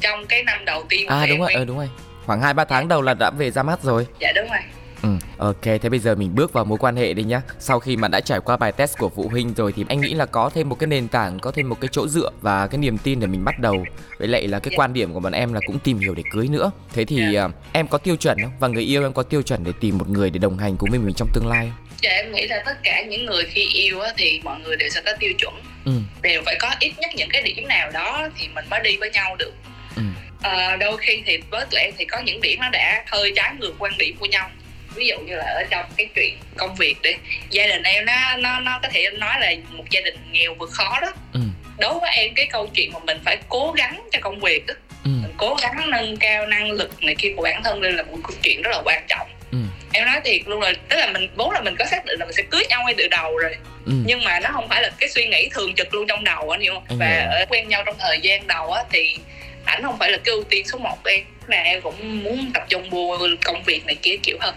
trong cái năm đầu tiên à đúng rồi, ừ, đúng rồi. Khoảng hai ba tháng đầu là đã về ra mắt rồi. Dạ đúng rồi Ừ, ok, thế bây giờ mình bước vào mối quan hệ đi nhá. Sau khi mà đã trải qua bài test của phụ huynh rồi thì anh nghĩ là có thêm một cái nền tảng, có thêm một cái chỗ dựa và cái niềm tin để mình bắt đầu. Với lại là cái quan điểm của bọn em là cũng tìm hiểu để cưới nữa. Thế thì uh, em có tiêu chuẩn không? Và người yêu em có tiêu chuẩn để tìm một người để đồng hành cùng với mình trong tương lai không? Dạ em nghĩ là tất cả những người khi yêu á, thì mọi người đều sẽ có tiêu chuẩn. Ừ. Đều phải có ít nhất những cái điểm nào đó thì mình mới đi với nhau được. Ừ. À, đôi khi thì với tụi em thì có những điểm nó đã hơi trái ngược quan điểm của nhau ví dụ như là ở trong cái chuyện công việc đi gia đình em nó nó nó có thể nói là một gia đình nghèo vượt khó đó ừ. đối với em cái câu chuyện mà mình phải cố gắng cho công việc đó ừ. mình cố gắng nâng cao năng lực này kia của bản thân đây là một câu chuyện rất là quan trọng ừ. em nói thiệt luôn là tức là mình vốn là mình có xác định là mình sẽ cưới nhau ngay từ đầu rồi ừ. nhưng mà nó không phải là cái suy nghĩ thường trực luôn trong đầu anh hiểu không anh và hiểu. ở quen nhau trong thời gian đầu á thì ảnh không phải là cái ưu tiên số 1 em là em cũng muốn tập trung vô công việc này kia kiểu hơn.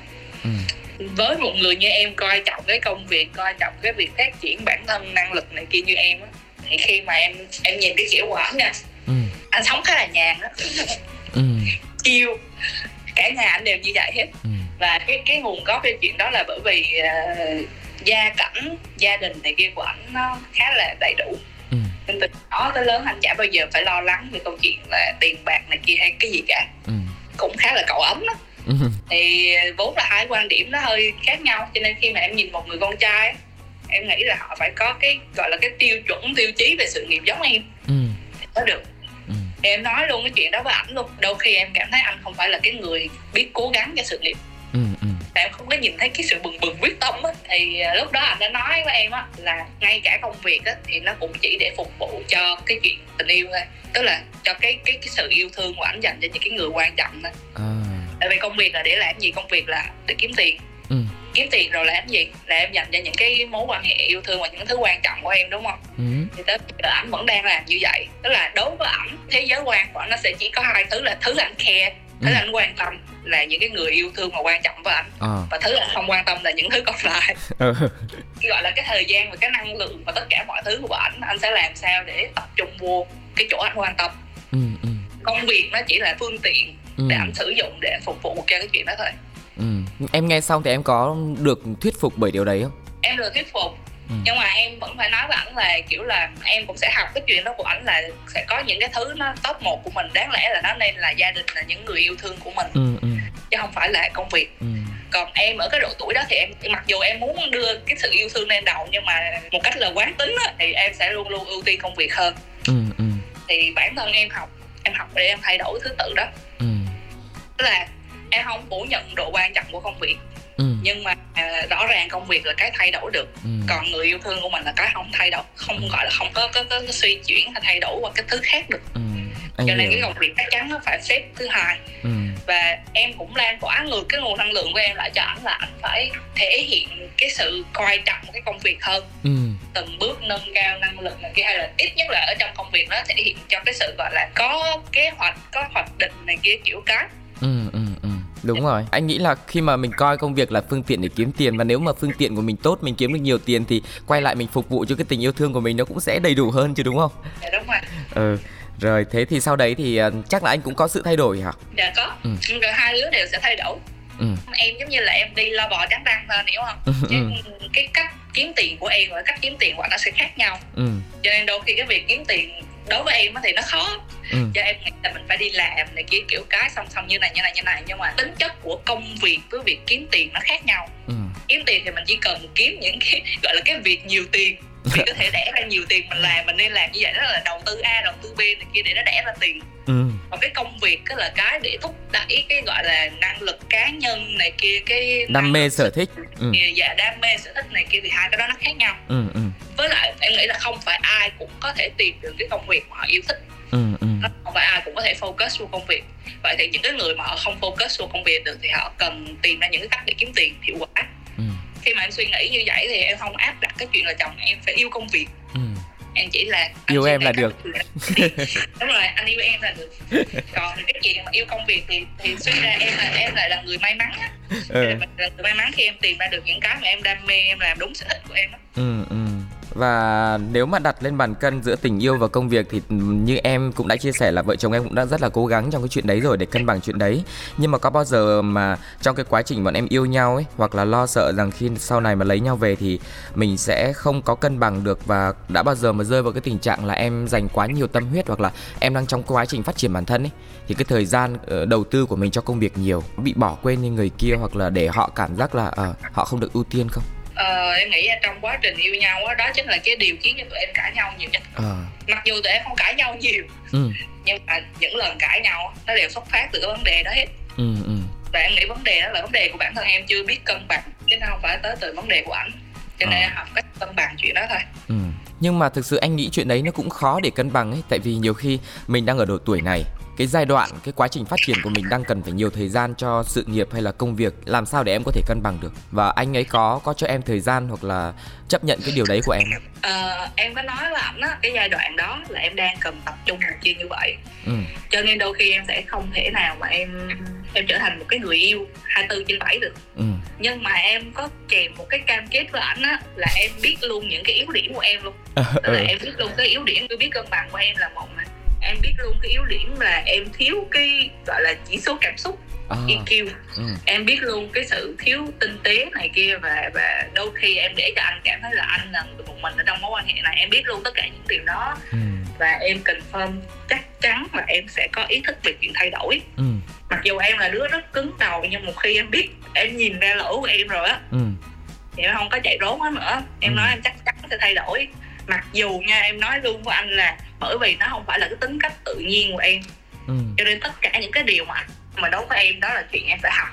Với một người như em coi trọng cái công việc coi trọng cái việc phát triển bản thân năng lực này kia như em á thì khi mà em em nhìn cái kiểu của ảnh nha ừ. anh sống khá là nhàn á ừ. cả nhà anh đều như vậy hết ừ. và cái cái nguồn gốc cái chuyện đó là bởi vì uh, gia cảnh gia đình này kia của ảnh nó khá là đầy đủ ừ. nên từ đó tới lớn anh chả bao giờ phải lo lắng về câu chuyện là tiền bạc này kia hay cái gì cả ừ. cũng khá là cậu ấm đó. Thì vốn là hai quan điểm nó hơi khác nhau cho nên khi mà em nhìn một người con trai em nghĩ là họ phải có cái gọi là cái tiêu chuẩn tiêu chí về sự nghiệp giống em ừ. có được ừ. em nói luôn cái chuyện đó với ảnh luôn đôi khi em cảm thấy anh không phải là cái người biết cố gắng cho sự nghiệp ừ, ừ. em không có nhìn thấy cái sự bừng bừng quyết tâm á thì à, lúc đó anh đã nói với em á là ngay cả công việc á thì nó cũng chỉ để phục vụ cho cái chuyện tình yêu thôi tức là cho cái cái cái sự yêu thương của anh dành cho những cái người quan trọng thôi à. Tại vì công việc là để làm gì công việc là để kiếm tiền ừ kiếm tiền rồi làm gì là em dành cho những cái mối quan hệ yêu thương và những thứ quan trọng của em đúng không ừ. thì tới giờ ảnh vẫn đang làm như vậy tức là đối với ảnh thế giới quan của ảnh nó sẽ chỉ có hai thứ là thứ anh care thứ ừ. anh quan tâm là những cái người yêu thương mà quan trọng với anh à. và thứ anh không quan tâm là những thứ còn lại ừ. gọi là cái thời gian và cái năng lượng và tất cả mọi thứ của ảnh anh sẽ làm sao để tập trung vô cái chỗ anh quan tâm ừ, ừ. công việc nó chỉ là phương tiện ừ. để anh sử dụng để anh phục vụ cho cái chuyện đó thôi ừ. em nghe xong thì em có được thuyết phục bởi điều đấy không em được thuyết phục ừ. nhưng mà em vẫn phải nói với ảnh là kiểu là em cũng sẽ học cái chuyện đó của ảnh là sẽ có những cái thứ nó top một của mình đáng lẽ là nó nên là gia đình là những người yêu thương của mình ừ, ừ. chứ không phải là công việc ừ. còn em ở cái độ tuổi đó thì em mặc dù em muốn đưa cái sự yêu thương lên đầu nhưng mà một cách là quán tính á, thì em sẽ luôn luôn ưu tiên công việc hơn ừ, ừ. thì bản thân em học em học để em thay đổi thứ tự đó ừ. Tức là em không phủ nhận độ quan trọng của công việc ừ. nhưng mà à, rõ ràng công việc là cái thay đổi được ừ. còn người yêu thương của mình là cái không thay đổi không ừ. gọi là không có, có, có, có suy chuyển hay thay đổi qua cái thứ khác được ừ. Anh cho nên hiểu. cái công việc chắc chắn nó phải xếp thứ hai ừ. và em cũng lan tỏa ngược cái nguồn năng lượng của em lại cho ảnh là anh phải thể hiện cái sự coi trọng cái công việc hơn ừ. từng bước nâng cao năng lực này kia hay là ít nhất là ở trong công việc nó thể hiện cho cái sự gọi là có kế hoạch có hoạch định này kia kiểu cái ừ, ừ Đúng rồi, anh nghĩ là khi mà mình coi công việc là phương tiện để kiếm tiền và nếu mà phương tiện của mình tốt, mình kiếm được nhiều tiền thì quay lại mình phục vụ cho cái tình yêu thương của mình nó cũng sẽ đầy đủ hơn chứ đúng không? Dạ đúng rồi. Ừ. Rồi thế thì sau đấy thì uh, chắc là anh cũng có sự thay đổi hả? Dạ có. Ừ. Rồi hai đứa đều sẽ thay đổi. Ừ. Em giống như là em đi lo bò trắng răng thôi hiểu không? Ừ. Chứ ừ. cái cách kiếm tiền của em và cách kiếm tiền của nó sẽ khác nhau. Ừ. Cho nên đôi khi cái việc kiếm tiền đối với em thì nó khó ừ. cho em nghĩ là mình phải đi làm này kia kiểu cái song song như này như này như này nhưng mà tính chất của công việc với việc kiếm tiền nó khác nhau ừ. kiếm tiền thì mình chỉ cần kiếm những cái gọi là cái việc nhiều tiền vì có thể đẻ ra nhiều tiền mình làm mình nên làm như vậy đó là đầu tư a đầu tư b này kia để nó đẻ ra tiền ừ. còn cái công việc cái là cái để thúc đẩy cái gọi là năng lực cá nhân này kia cái đam mê sở thích ừ. dạ đam mê sở thích này kia thì hai cái đó nó khác nhau ừ, ừ. với lại em nghĩ là không phải ai cũng có thể tìm được cái công việc mà họ yêu thích ừ, ừ. không phải ai cũng có thể focus vào công việc vậy thì những cái người mà họ không focus vào công việc được thì họ cần tìm ra những cái cách để kiếm tiền hiệu quả. Khi mà em suy nghĩ như vậy thì em không áp đặt cái chuyện là chồng em phải yêu công việc. Ừ. Em chỉ là yêu em là được. Đúng rồi anh yêu em là được. Còn cái chuyện mà yêu công việc thì thì suy ra em là em lại là người may mắn á. Ừ. là người may mắn khi em tìm ra được những cái mà em đam mê em làm đúng sở thích của em á. Ừ ừ và nếu mà đặt lên bàn cân giữa tình yêu và công việc thì ừ, như em cũng đã chia sẻ là vợ chồng em cũng đã rất là cố gắng trong cái chuyện đấy rồi để cân bằng chuyện đấy. Nhưng mà có bao giờ mà trong cái quá trình bọn em yêu nhau ấy hoặc là lo sợ rằng khi sau này mà lấy nhau về thì mình sẽ không có cân bằng được và đã bao giờ mà rơi vào cái tình trạng là em dành quá nhiều tâm huyết hoặc là em đang trong quá trình phát triển bản thân ấy thì cái thời gian ờ, đầu tư của mình cho công việc nhiều bị bỏ quên như người kia hoặc là để họ cảm giác là uh, họ không được ưu tiên không? Ờ, em nghĩ trong quá trình yêu nhau đó, đó chính là cái điều khiến cho tụi em cãi nhau nhiều nhất à. mặc dù tụi em không cãi nhau nhiều ừ. nhưng mà những lần cãi nhau nó đều xuất phát từ cái vấn đề đó hết ừ, ừ. và em nghĩ vấn đề đó là vấn đề của bản thân em chưa biết cân bằng chứ nó không phải tới từ vấn đề của ảnh cho nên à. em học cách cân bằng chuyện đó thôi ừ. nhưng mà thực sự anh nghĩ chuyện đấy nó cũng khó để cân bằng ấy tại vì nhiều khi mình đang ở độ tuổi này cái giai đoạn cái quá trình phát triển của mình đang cần phải nhiều thời gian cho sự nghiệp hay là công việc. Làm sao để em có thể cân bằng được? Và anh ấy có có cho em thời gian hoặc là chấp nhận cái điều đấy của em ờ, em có nói với ảnh á cái giai đoạn đó là em đang cần tập trung một chuyện như vậy. Ừ. cho nên đôi khi em sẽ không thể nào mà em em trở thành một cái người yêu 24 trên 7 được. Ừ. nhưng mà em có kèm một cái cam kết với ảnh á là em biết luôn những cái yếu điểm của em luôn. Tức là ừ. em biết luôn cái yếu điểm tôi biết cân bằng của em là một này em biết luôn cái yếu điểm là em thiếu cái gọi là chỉ số cảm xúc à, EQ ừ. em biết luôn cái sự thiếu tinh tế này kia và và đôi khi em để cho anh cảm thấy là anh là một mình ở trong mối quan hệ này em biết luôn tất cả những điều đó ừ. và em confirm chắc chắn là em sẽ có ý thức về chuyện thay đổi ừ. mặc dù em là đứa rất cứng đầu nhưng một khi em biết em nhìn ra lỗi của em rồi á ừ. thì em không có chạy trốn hết nữa em ừ. nói em chắc chắn sẽ thay đổi mặc dù nha em nói luôn với anh là bởi vì nó không phải là cái tính cách tự nhiên của em ừ. cho nên tất cả những cái điều mà mà đối với em đó là chuyện em phải học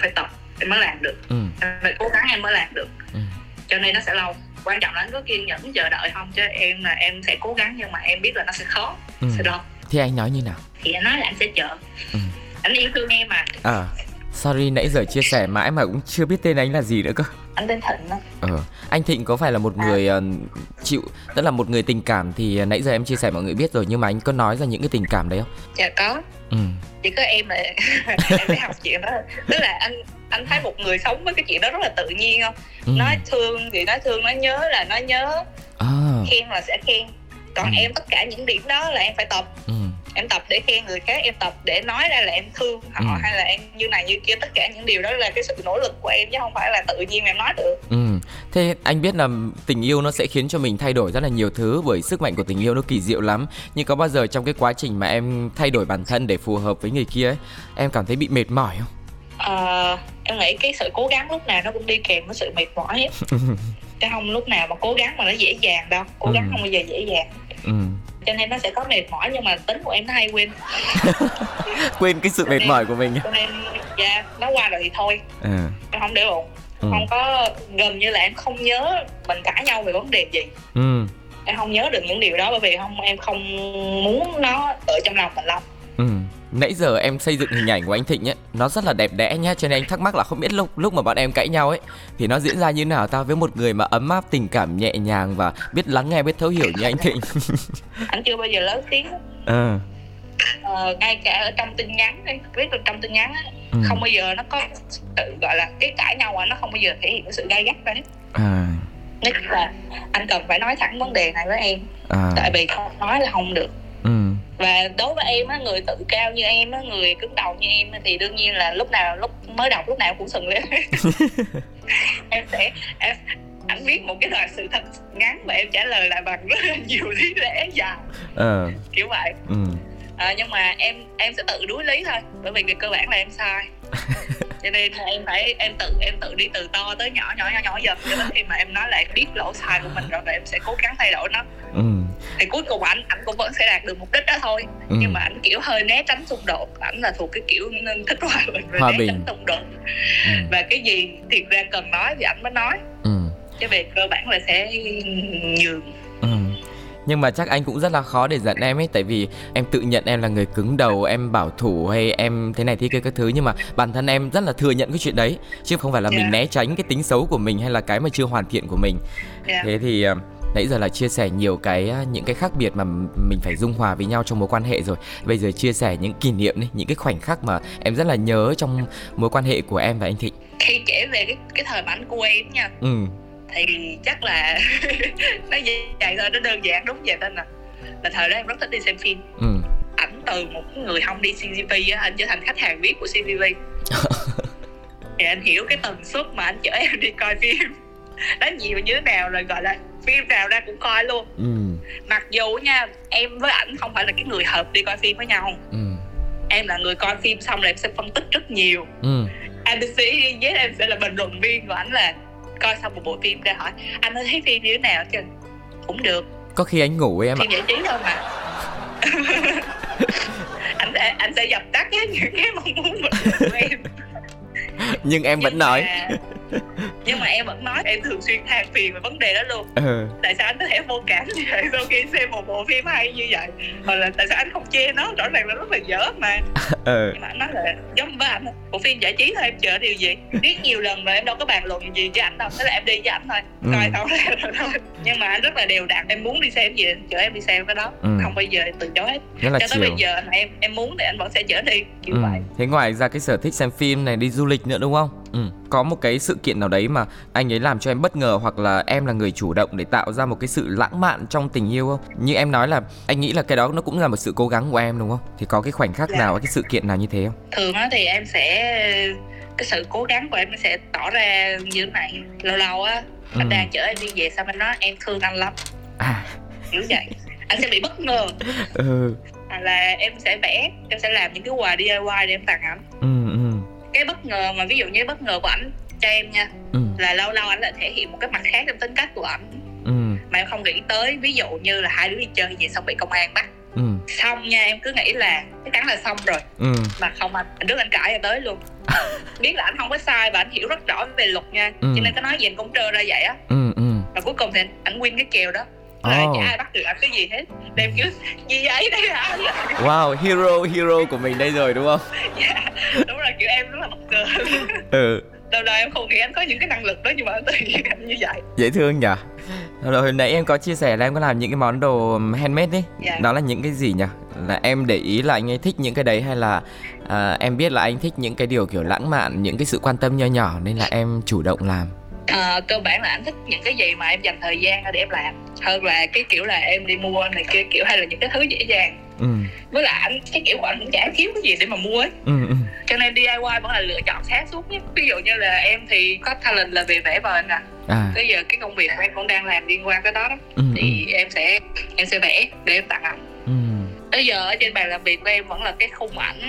phải tập em mới làm được ừ. em phải cố gắng em mới làm được ừ. cho nên nó sẽ lâu quan trọng là anh có kiên nhẫn chờ đợi không chứ em là em sẽ cố gắng nhưng mà em biết là nó sẽ khó ừ. sẽ lâu thì anh nói như nào thì anh nói là anh sẽ chờ ừ. anh yêu thương em mà à sorry nãy giờ chia sẻ mãi mà cũng chưa biết tên anh là gì nữa cơ anh tên thịnh đó ờ anh thịnh có phải là một à. người uh, chịu tức là một người tình cảm thì uh, nãy giờ em chia sẻ mọi người biết rồi nhưng mà anh có nói ra những cái tình cảm đấy không dạ có ừ. chỉ có em là em học chuyện đó tức là anh anh thấy một người sống với cái chuyện đó rất là tự nhiên không ừ. nói thương thì nói thương nói nhớ là nói nhớ à. khen là sẽ khen còn ừ. em tất cả những điểm đó là em phải tập ừ. Em tập để khen người khác em tập để nói ra là em thương họ ừ. hay là em như này như kia tất cả những điều đó là cái sự nỗ lực của em chứ không phải là tự nhiên em nói được ừ. thế anh biết là tình yêu nó sẽ khiến cho mình thay đổi rất là nhiều thứ bởi sức mạnh của tình yêu nó kỳ diệu lắm nhưng có bao giờ trong cái quá trình mà em thay đổi bản thân để phù hợp với người kia ấy em cảm thấy bị mệt mỏi không uh, em nghĩ cái sự cố gắng lúc nào nó cũng đi kèm với sự mệt mỏi chứ không lúc nào mà cố gắng mà nó dễ dàng đâu cố gắng ừ. không bao giờ dễ dàng ừ. Cho nên nó sẽ có mệt mỏi nhưng mà tính của em nó hay quên quên cái sự mệt mỏi của mình. cho nên dạ nó qua rồi thì thôi. Em không để bụng ừ. không có gần như là em không nhớ mình cãi nhau về vấn đề gì. Ừ. em không nhớ được những điều đó bởi vì không em không muốn nó ở trong lòng mình lâu ừ nãy giờ em xây dựng hình ảnh của anh Thịnh ấy nó rất là đẹp đẽ nhá cho nên anh thắc mắc là không biết lúc lúc mà bọn em cãi nhau ấy thì nó diễn ra như nào ta với một người mà ấm áp tình cảm nhẹ nhàng và biết lắng nghe biết thấu hiểu như anh Thịnh anh chưa bao giờ lớn tiếng à. ờ, ngay cả ở trong tin nhắn ấy, viết được trong tin nhắn ấy, ừ. không bao giờ nó có tự gọi là cái cãi nhau mà nó không bao giờ thể hiện cái sự gay gắt ra hết à. nhất là anh cần phải nói thẳng vấn đề này với em à. tại vì không nói là không được và đối với em á người tự cao như em á người cứng đầu như em thì đương nhiên là lúc nào lúc mới đọc lúc nào cũng sừng lên em sẽ em anh viết một cái đoạn sự thật ngắn và em trả lời lại bằng rất là nhiều lý lẽ dài à. kiểu vậy ừ. à, nhưng mà em em sẽ tự đuối lý thôi bởi vì cái cơ bản là em sai cho nên em phải em tự em tự đi từ to tới nhỏ nhỏ nhỏ nhỏ dần cho đến khi mà em nói lại biết lỗi sai của mình rồi và em sẽ cố gắng thay đổi nó ừ. Thì cuối cùng anh anh cũng vẫn sẽ đạt được mục đích đó thôi ừ. nhưng mà anh kiểu hơi né tránh xung đột ảnh là thuộc cái kiểu thích hòa bình hòa né bình. tránh xung đột ừ. và cái gì thiệt ra cần nói thì anh mới nói ừ. chứ về cơ bản là sẽ nhường nhưng mà chắc anh cũng rất là khó để giận em ấy tại vì em tự nhận em là người cứng đầu em bảo thủ hay em thế này thế kia các thứ nhưng mà bản thân em rất là thừa nhận cái chuyện đấy chứ không phải là yeah. mình dạ. né tránh cái tính xấu của mình hay là cái mà chưa hoàn thiện của mình yeah. Dạ. thế thì ờ, nãy giờ là chia sẻ nhiều cái ờ, những cái khác biệt mà mình phải dung hòa với nhau trong mối quan hệ rồi. Bây giờ chia sẻ những kỷ niệm đi những cái khoảnh khắc mà em rất là nhớ trong mối quan hệ của em và anh thịnh. Khi kể về cái cái thời mà anh của em nha ừ. thì chắc là nó vậy thôi nó đơn giản đúng vậy tên nè là thời đó em rất thích đi xem phim. Ừ. ảnh từ một người không đi CGV á anh trở thành khách hàng VIP của CGV thì anh hiểu cái tần suất mà anh chở em đi coi phim. Nó nhiều như thế nào rồi gọi là phim nào ra cũng coi luôn. Ừ. mặc dù nha em với ảnh không phải là cái người hợp đi coi phim với nhau. Ừ. em là người coi phim xong rồi em sẽ phân tích rất nhiều. Ừ. ABC với em sẽ là bình luận viên của ảnh là coi xong một bộ phim ra hỏi anh thấy phim như thế nào chứ cũng được. Có khi anh ngủ với em phim giải trí thôi mà. Anh sẽ anh sẽ dập tắt những cái mong muốn của em. Nhưng em vẫn nói nhưng mà em vẫn nói em thường xuyên than phiền về vấn đề đó luôn ừ. tại sao anh có thể vô cảm như vậy sau khi xem một bộ phim hay như vậy hoặc là tại sao anh không chê nó rõ ràng là rất là dở mà ừ. nhưng mà anh nói là giống với anh bộ phim giải trí thôi em chờ điều gì biết nhiều lần rồi em đâu có bàn luận gì với anh đâu thế là em đi với anh thôi ừ. coi ra rồi thôi nhưng mà anh rất là đều đặn em muốn đi xem gì chở em đi xem cái đó ừ. không bao giờ từ chối hết cho tới chiều. bây giờ mà em em muốn thì anh vẫn sẽ chở đi kiểu ừ. vậy thế ngoài ra cái sở thích xem phim này đi du lịch nữa đúng không ừ. có một cái sự kiện nào đấy mà anh ấy làm cho em bất ngờ hoặc là em là người chủ động để tạo ra một cái sự lãng mạn trong tình yêu không? Như em nói là anh nghĩ là cái đó nó cũng là một sự cố gắng của em đúng không? Thì có cái khoảnh khắc dạ. nào cái sự kiện nào như thế không? Thường á thì em sẽ cái sự cố gắng của em sẽ tỏ ra như thế này lâu lâu á. Anh ừ. đang chở em đi về xong anh nói em thương anh lắm. À. Kiểu vậy. Anh sẽ bị bất ngờ. Ừ. Là em sẽ vẽ em sẽ làm những cái quà DIY để em tặng ảnh. Ừ, ừ. Cái bất ngờ mà ví dụ như bất ngờ của ảnh cho em nha ừ. là lâu lâu ảnh lại thể hiện một cái mặt khác trong tính cách của ảnh ừ. mà em không nghĩ tới ví dụ như là hai đứa đi chơi gì xong bị công an bắt ừ. xong nha em cứ nghĩ là chắc chắn là xong rồi ừ. mà không anh anh đức anh cãi tới luôn biết là anh không có sai và anh hiểu rất rõ về luật nha ừ. cho nên cái nói gì anh cũng trơ ra vậy á ừ, ừ. và cuối cùng thì anh win cái kèo đó là oh. ai bắt được anh cái gì hết? Đem kiểu gì vậy? Đây hả wow hero hero của mình đây rồi đúng không? Dạ đúng rồi kiểu em rất là bất ngờ. Ừ. Đầu đời em không nghĩ anh có những cái năng lực đó nhưng mà tự nhiên anh như vậy. Dễ thương nhỉ? Rồi hồi nãy em có chia sẻ là em có làm những cái món đồ handmade đấy dạ. đó là những cái gì nhỉ? Là em để ý là anh ấy thích những cái đấy hay là à, em biết là anh thích những cái điều kiểu lãng mạn những cái sự quan tâm nho nhỏ nên là em chủ động làm à, cơ bản là anh thích những cái gì mà em dành thời gian để em làm hơn là cái kiểu là em đi mua này kia kiểu hay là những cái thứ dễ dàng ừ. với lại anh cái kiểu của anh cũng chả thiếu cái gì để mà mua ấy ừ, ừ. cho nên DIY vẫn là lựa chọn sáng suốt nhất ví dụ như là em thì có talent là về vẽ vời nè à. bây giờ cái công việc của em cũng đang làm liên quan tới đó đó ừ, thì ừ. em sẽ em sẽ vẽ để em tặng ảnh ừ. bây giờ ở trên bàn làm việc của em vẫn là cái khung ảnh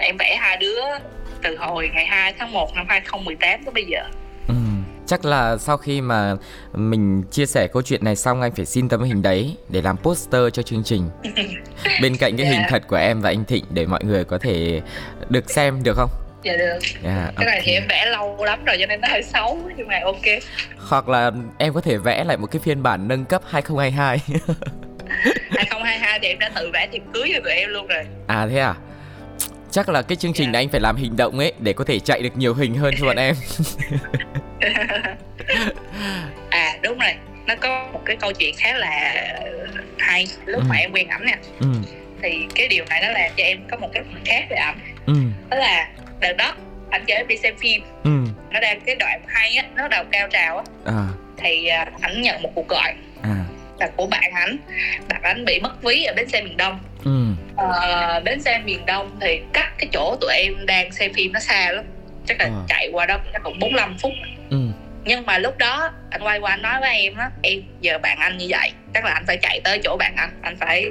em vẽ hai đứa từ hồi ngày 2 tháng 1 năm 2018 tới bây giờ Chắc là sau khi mà mình chia sẻ câu chuyện này xong anh phải xin tấm hình đấy để làm poster cho chương trình. Bên cạnh cái yeah. hình dạ. thật của em và anh Thịnh để mọi người có thể được xem được không? Dạ được. Yeah, dạ, cái này thì em vẽ lâu lắm rồi cho nên nó hơi xấu nhưng mà ok. Hoặc là em có thể vẽ lại một cái phiên bản nâng cấp 2022. 2022 thì em đã tự vẽ thiệp cưới cho tụi em luôn rồi. À thế à? chắc là cái chương trình yeah. này anh phải làm hình động ấy để có thể chạy được nhiều hình hơn cho bọn em à đúng rồi nó có một cái câu chuyện khá là hay lúc ừ. mà em quen ảnh nè ừ. thì cái điều này nó làm cho em có một cái phần khác về ảnh ừ. đó là đợt đó anh cho em đi xem phim ừ. nó đang cái đoạn hay á nó đầu cao trào á à. thì à, ảnh nhận một cuộc gọi à. là của bạn ảnh bạn ảnh bị mất ví ở bến xe miền đông ừ. à, bến xe miền đông thì cách cái chỗ tụi em đang xem phim nó xa lắm chắc là à. chạy qua đó chắc còn 45 phút. Nhưng mà lúc đó anh quay qua anh nói với em á em giờ bạn anh như vậy chắc là anh phải chạy tới chỗ bạn anh anh phải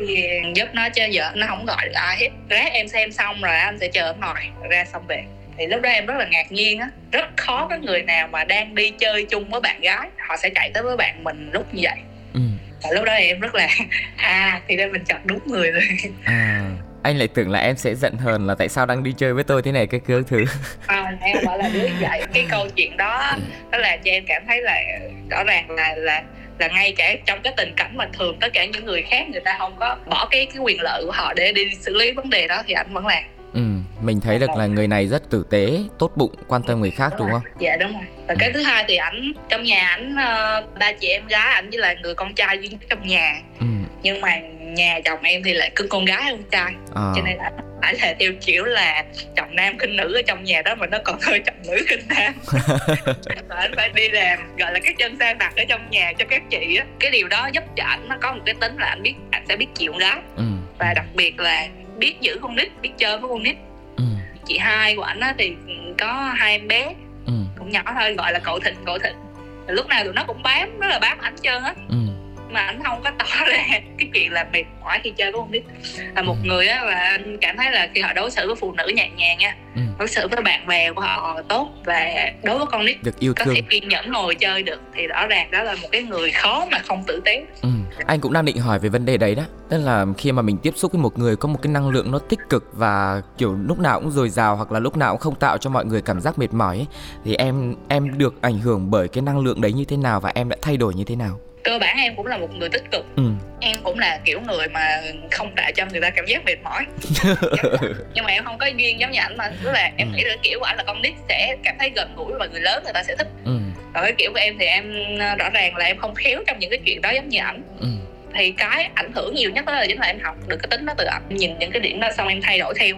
giúp nó chứ giờ nó không gọi được ai hết. Rát em xem xong rồi anh sẽ chờ ở ngoài ra xong về. Thì lúc đó em rất là ngạc nhiên á rất khó có người nào mà đang đi chơi chung với bạn gái họ sẽ chạy tới với bạn mình lúc như vậy. Ừ. và lúc đó em rất là à thì đây mình chọn đúng người rồi. À anh lại tưởng là em sẽ giận hờn là tại sao đang đi chơi với tôi thế này cái cương thứ. À, em bảo là đứa vậy cái câu chuyện đó đó là cho em cảm thấy là rõ ràng là là là ngay cả trong cái tình cảnh mà thường tất cả những người khác người ta không có bỏ cái cái quyền lợi của họ để đi xử lý vấn đề đó thì anh vẫn làm. Ừ mình thấy được là người này rất tử tế tốt bụng quan tâm người khác đúng, đúng không? Dạ đúng rồi. Và ừ. cái thứ hai thì ảnh trong nhà ảnh uh, ba chị em gái ảnh với là người con trai duy nhất trong nhà. Ừ. nhưng mà nhà chồng em thì lại cưng con gái hơn trai à. cho nên là phải là theo kiểu là chồng nam khinh nữ ở trong nhà đó mà nó còn hơi chồng nữ khinh nam và anh phải đi làm gọi là cái chân sang đặt ở trong nhà cho các chị á cái điều đó giúp cho ảnh nó có một cái tính là anh biết anh sẽ biết chịu con gái ừ. và đặc biệt là biết giữ con nít biết chơi với con nít ừ. chị hai của ảnh á thì có hai em bé ừ. cũng nhỏ thôi gọi là cậu thịnh cậu thịnh lúc nào tụi nó cũng bám rất là bám ảnh trơn á ừ mà anh không có tỏ ra cái chuyện là mệt mỏi khi chơi với con nít là một ừ. người á là anh cảm thấy là khi họ đối xử với phụ nữ nhẹ nhàng nha ừ. đối xử với bạn bè của họ tốt và đối với con nít được yêu có thương. thể kiên nhẫn ngồi chơi được thì rõ ràng đó là một cái người khó mà không tử tế ừ. anh cũng đang định hỏi về vấn đề đấy đó tức là khi mà mình tiếp xúc với một người có một cái năng lượng nó tích cực và kiểu lúc nào cũng dồi dào hoặc là lúc nào cũng không tạo cho mọi người cảm giác mệt mỏi ấy, thì em em được ảnh hưởng bởi cái năng lượng đấy như thế nào và em đã thay đổi như thế nào cơ bản em cũng là một người tích cực ừ. em cũng là kiểu người mà không tạo cho người ta cảm giác mệt mỏi nhưng mà em không có duyên giống như ảnh mà tức là em ừ. nghĩ là kiểu của ảnh là con nít sẽ cảm thấy gần gũi và người lớn người ta sẽ thích ừ. còn cái kiểu của em thì em ờ, rõ ràng là em không khéo trong những cái chuyện đó giống như ảnh ừ. thì cái ảnh hưởng nhiều nhất đó là chính là em học được cái tính đó từ ảnh nhìn những cái điểm đó xong em thay đổi theo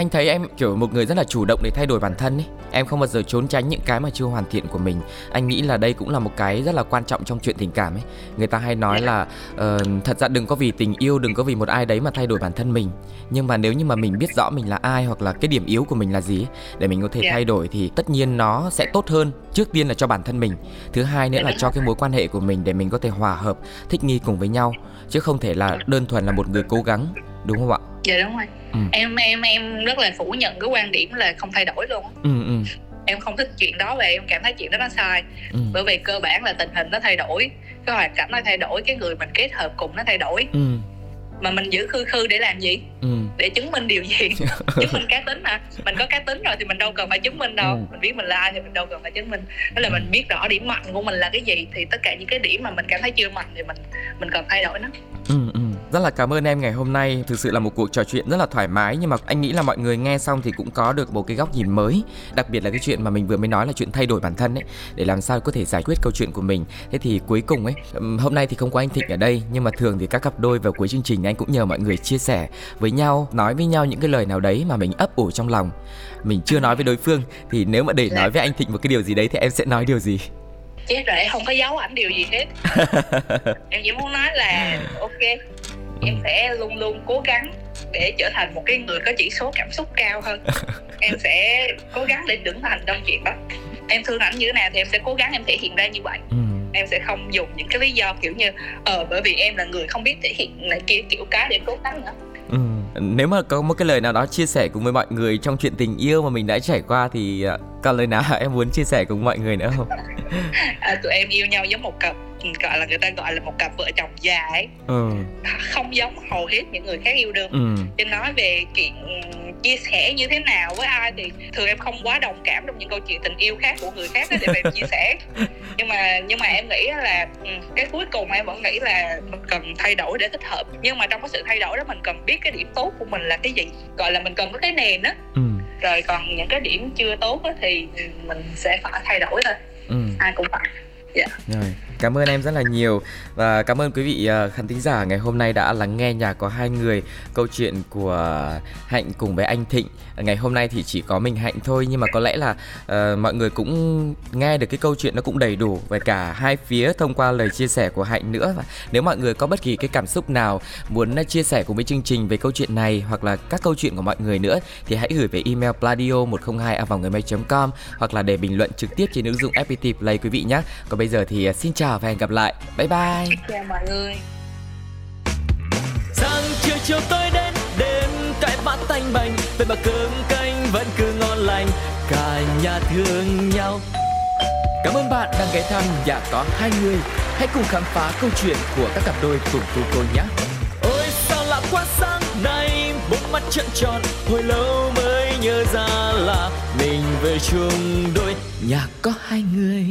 anh thấy em kiểu một người rất là chủ động để thay đổi bản thân ấy. Em không bao giờ trốn tránh những cái mà chưa hoàn thiện của mình. Anh nghĩ là đây cũng là một cái rất là quan trọng trong chuyện tình cảm ấy. Người ta hay nói là uh, thật ra đừng có vì tình yêu đừng có vì một ai đấy mà thay đổi bản thân mình. Nhưng mà nếu như mà mình biết rõ mình là ai hoặc là cái điểm yếu của mình là gì để mình có thể thay đổi thì tất nhiên nó sẽ tốt hơn trước tiên là cho bản thân mình. Thứ hai nữa là cho cái mối quan hệ của mình để mình có thể hòa hợp thích nghi cùng với nhau. Chứ không thể là đơn thuần là một người cố gắng đúng không ạ dạ đúng rồi. Ừ. em em em rất là phủ nhận cái quan điểm là không thay đổi luôn ừ, ừ. em không thích chuyện đó và em cảm thấy chuyện đó nó sai. Ừ. bởi vì cơ bản là tình hình nó thay đổi cái hoàn cảnh nó thay đổi cái người mình kết hợp cùng nó thay đổi. Ừ. Mà mình giữ khư khư để làm gì? Ừ. để chứng minh điều gì? Chứng minh cá tính hả? Mình có cá tính rồi thì mình đâu cần phải chứng minh đâu. Ừ. mình biết mình là ai thì mình đâu cần phải chứng minh. Đó là mình biết rõ điểm mạnh của mình là cái gì. Thì tất cả những cái điểm mà mình cảm thấy chưa mạnh thì mình mình cần thay đổi nó. Ừ, ừ. Rất là cảm ơn em ngày hôm nay. Thực sự là một cuộc trò chuyện rất là thoải mái nhưng mà anh nghĩ là mọi người nghe xong thì cũng có được một cái góc nhìn mới. Đặc biệt là cái chuyện mà mình vừa mới nói là chuyện thay đổi bản thân ấy để làm sao có thể giải quyết câu chuyện của mình. Thế thì cuối cùng ấy, hôm nay thì không có anh Thịnh ở đây nhưng mà thường thì các cặp đôi vào cuối chương trình anh cũng nhờ mọi người chia sẻ với nhau, nói với nhau những cái lời nào đấy mà mình ấp ủ trong lòng. Mình chưa nói với đối phương thì nếu mà để nói với anh Thịnh một cái điều gì đấy thì em sẽ nói điều gì? chết rồi em không có giấu ảnh điều gì hết em chỉ muốn nói là ok em sẽ luôn luôn cố gắng để trở thành một cái người có chỉ số cảm xúc cao hơn. Em sẽ cố gắng để trưởng thành trong chuyện đó. Em thương ảnh như thế nào thì em sẽ cố gắng em thể hiện ra như vậy. Ừ. em sẽ không dùng những cái lý do kiểu như ờ bởi vì em là người không biết thể hiện này kia kiểu cá để cố gắng nữa. Ừ. nếu mà có một cái lời nào đó chia sẻ cùng với mọi người trong chuyện tình yêu mà mình đã trải qua thì à, còn lời nào em muốn chia sẻ cùng mọi người nữa không à, tụi em yêu nhau giống một cặp gọi là người ta gọi là một cặp vợ chồng già ấy ừ. không giống hầu hết những người khác yêu đương ừ. nói về chuyện chia sẻ như thế nào với ai thì thường em không quá đồng cảm trong những câu chuyện tình yêu khác của người khác để em chia sẻ nhưng mà nhưng mà em nghĩ là ừ, cái cuối cùng em vẫn nghĩ là mình cần thay đổi để thích hợp nhưng mà trong cái sự thay đổi đó mình cần biết cái điểm tốt của mình là cái gì gọi là mình cần có cái nền á ừ. Rồi còn những cái điểm chưa tốt thì mình sẽ phải thay đổi thôi ừ. ai cũng phải dạ yeah. rồi Cảm ơn em rất là nhiều và cảm ơn quý vị ờ, khán thính giả ngày hôm nay đã lắng nghe nhà có hai người câu chuyện của Hạnh cùng với anh Thịnh. Ngày hôm nay thì chỉ có mình Hạnh thôi nhưng mà có lẽ là uh, mọi người cũng nghe được cái câu chuyện nó cũng đầy đủ về cả hai phía thông qua lời chia sẻ của Hạnh nữa. Và nếu mọi người có bất kỳ cái cảm xúc nào muốn ờ, chia sẻ cùng với chương trình về câu chuyện này hoặc là các câu chuyện của mọi người nữa thì hãy gửi về email pladio 102 a người com hoặc là để bình luận trực tiếp trên ứng dụng FPT Play quý vị nhé. Còn bây giờ thì xin chào chào và hẹn gặp lại. Bye bye. Chào mọi người. Sáng chiều chiều tôi đến đêm cãi vã tanh bành. Vậy mà cơm canh vẫn cứ ngon lành cả nhà thương nhau. Cảm ơn bạn đang ghé thăm nhà có hai người. Hãy cùng khám phá câu chuyện của các cặp đôi cùng tu cô nhé. Ôi sao lạ quá sáng nay Bốn mắt trợn tròn. Hồi lâu mới nhớ ra là Mình về chung đôi. Nhà có hai người